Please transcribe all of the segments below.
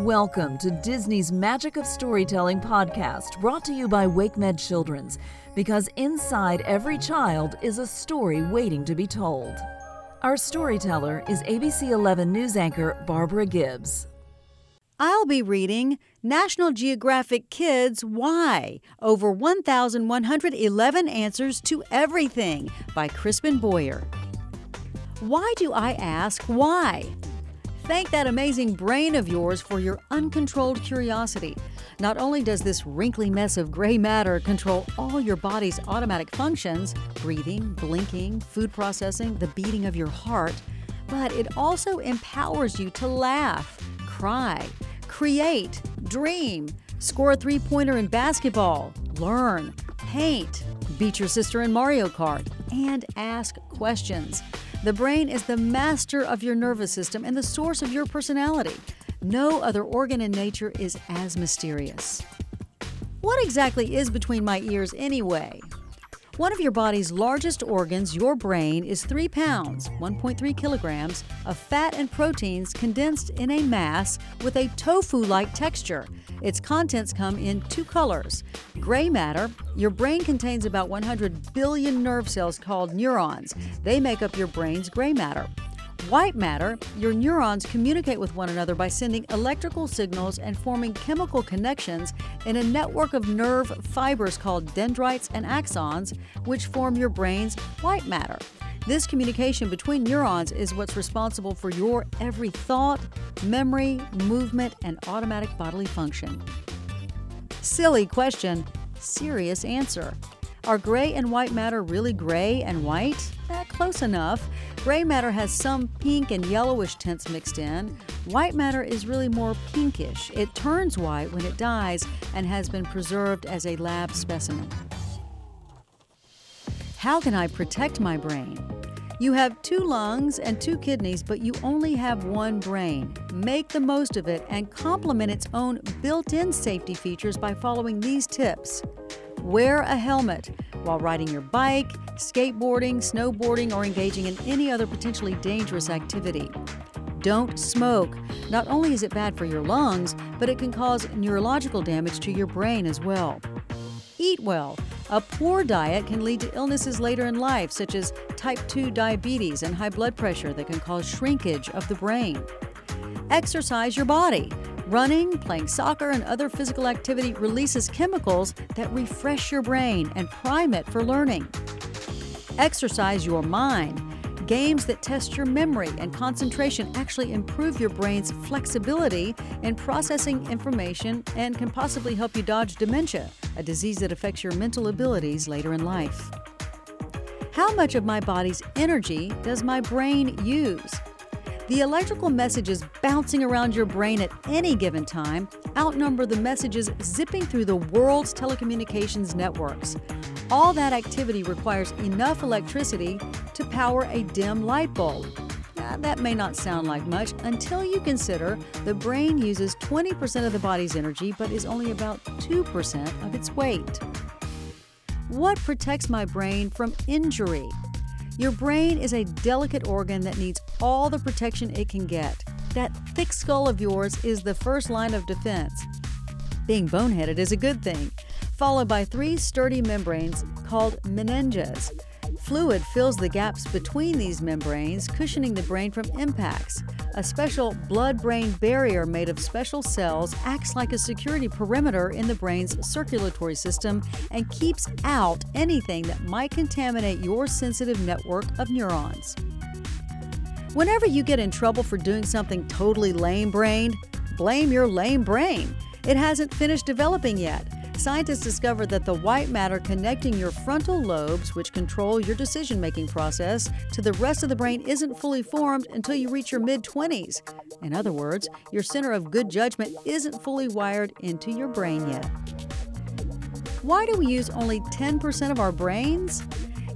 Welcome to Disney's Magic of Storytelling podcast, brought to you by WakeMed Children's, because inside every child is a story waiting to be told. Our storyteller is ABC 11 news anchor Barbara Gibbs. I'll be reading National Geographic Kids Why Over 1,111 Answers to Everything by Crispin Boyer. Why do I ask why? Thank that amazing brain of yours for your uncontrolled curiosity. Not only does this wrinkly mess of gray matter control all your body's automatic functions breathing, blinking, food processing, the beating of your heart but it also empowers you to laugh, cry, create, dream, score a three pointer in basketball, learn, paint, beat your sister in Mario Kart, and ask questions. The brain is the master of your nervous system and the source of your personality. No other organ in nature is as mysterious. What exactly is between my ears anyway? One of your body's largest organs, your brain, is 3 pounds, 1.3 kilograms, of fat and proteins condensed in a mass with a tofu like texture. Its contents come in two colors. Gray matter, your brain contains about 100 billion nerve cells called neurons. They make up your brain's gray matter. White matter, your neurons communicate with one another by sending electrical signals and forming chemical connections in a network of nerve fibers called dendrites and axons, which form your brain's white matter. This communication between neurons is what's responsible for your every thought, memory, movement, and automatic bodily function. Silly question, serious answer. Are gray and white matter really gray and white? Close enough. Gray matter has some pink and yellowish tints mixed in. White matter is really more pinkish. It turns white when it dies and has been preserved as a lab specimen. How can I protect my brain? You have two lungs and two kidneys, but you only have one brain. Make the most of it and complement its own built in safety features by following these tips. Wear a helmet while riding your bike, skateboarding, snowboarding, or engaging in any other potentially dangerous activity. Don't smoke. Not only is it bad for your lungs, but it can cause neurological damage to your brain as well. Eat well. A poor diet can lead to illnesses later in life, such as type 2 diabetes and high blood pressure that can cause shrinkage of the brain. Exercise your body. Running, playing soccer, and other physical activity releases chemicals that refresh your brain and prime it for learning. Exercise your mind. Games that test your memory and concentration actually improve your brain's flexibility in processing information and can possibly help you dodge dementia, a disease that affects your mental abilities later in life. How much of my body's energy does my brain use? The electrical messages bouncing around your brain at any given time outnumber the messages zipping through the world's telecommunications networks. All that activity requires enough electricity to power a dim light bulb. Now, that may not sound like much until you consider the brain uses 20% of the body's energy but is only about 2% of its weight. What protects my brain from injury? Your brain is a delicate organ that needs all the protection it can get. That thick skull of yours is the first line of defense. Being boneheaded is a good thing, followed by three sturdy membranes called meninges. Fluid fills the gaps between these membranes, cushioning the brain from impacts. A special blood brain barrier made of special cells acts like a security perimeter in the brain's circulatory system and keeps out anything that might contaminate your sensitive network of neurons. Whenever you get in trouble for doing something totally lame brained, blame your lame brain. It hasn't finished developing yet. Scientists discovered that the white matter connecting your frontal lobes, which control your decision making process, to the rest of the brain isn't fully formed until you reach your mid 20s. In other words, your center of good judgment isn't fully wired into your brain yet. Why do we use only 10% of our brains?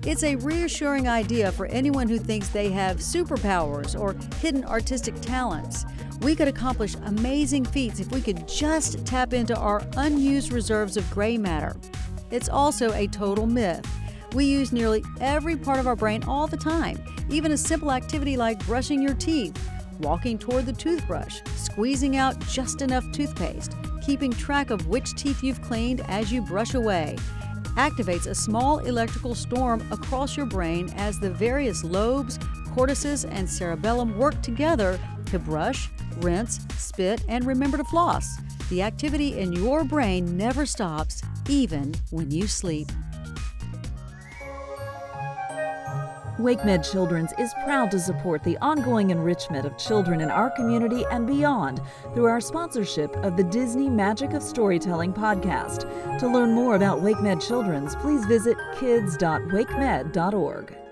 It's a reassuring idea for anyone who thinks they have superpowers or hidden artistic talents. We could accomplish amazing feats if we could just tap into our unused reserves of gray matter. It's also a total myth. We use nearly every part of our brain all the time, even a simple activity like brushing your teeth, walking toward the toothbrush, squeezing out just enough toothpaste, keeping track of which teeth you've cleaned as you brush away, activates a small electrical storm across your brain as the various lobes, cortices, and cerebellum work together to brush, rinse, spit, and remember to floss. The activity in your brain never stops, even when you sleep. WakeMed Children's is proud to support the ongoing enrichment of children in our community and beyond through our sponsorship of the Disney Magic of Storytelling podcast. To learn more about WakeMed Children's, please visit kids.wakemed.org.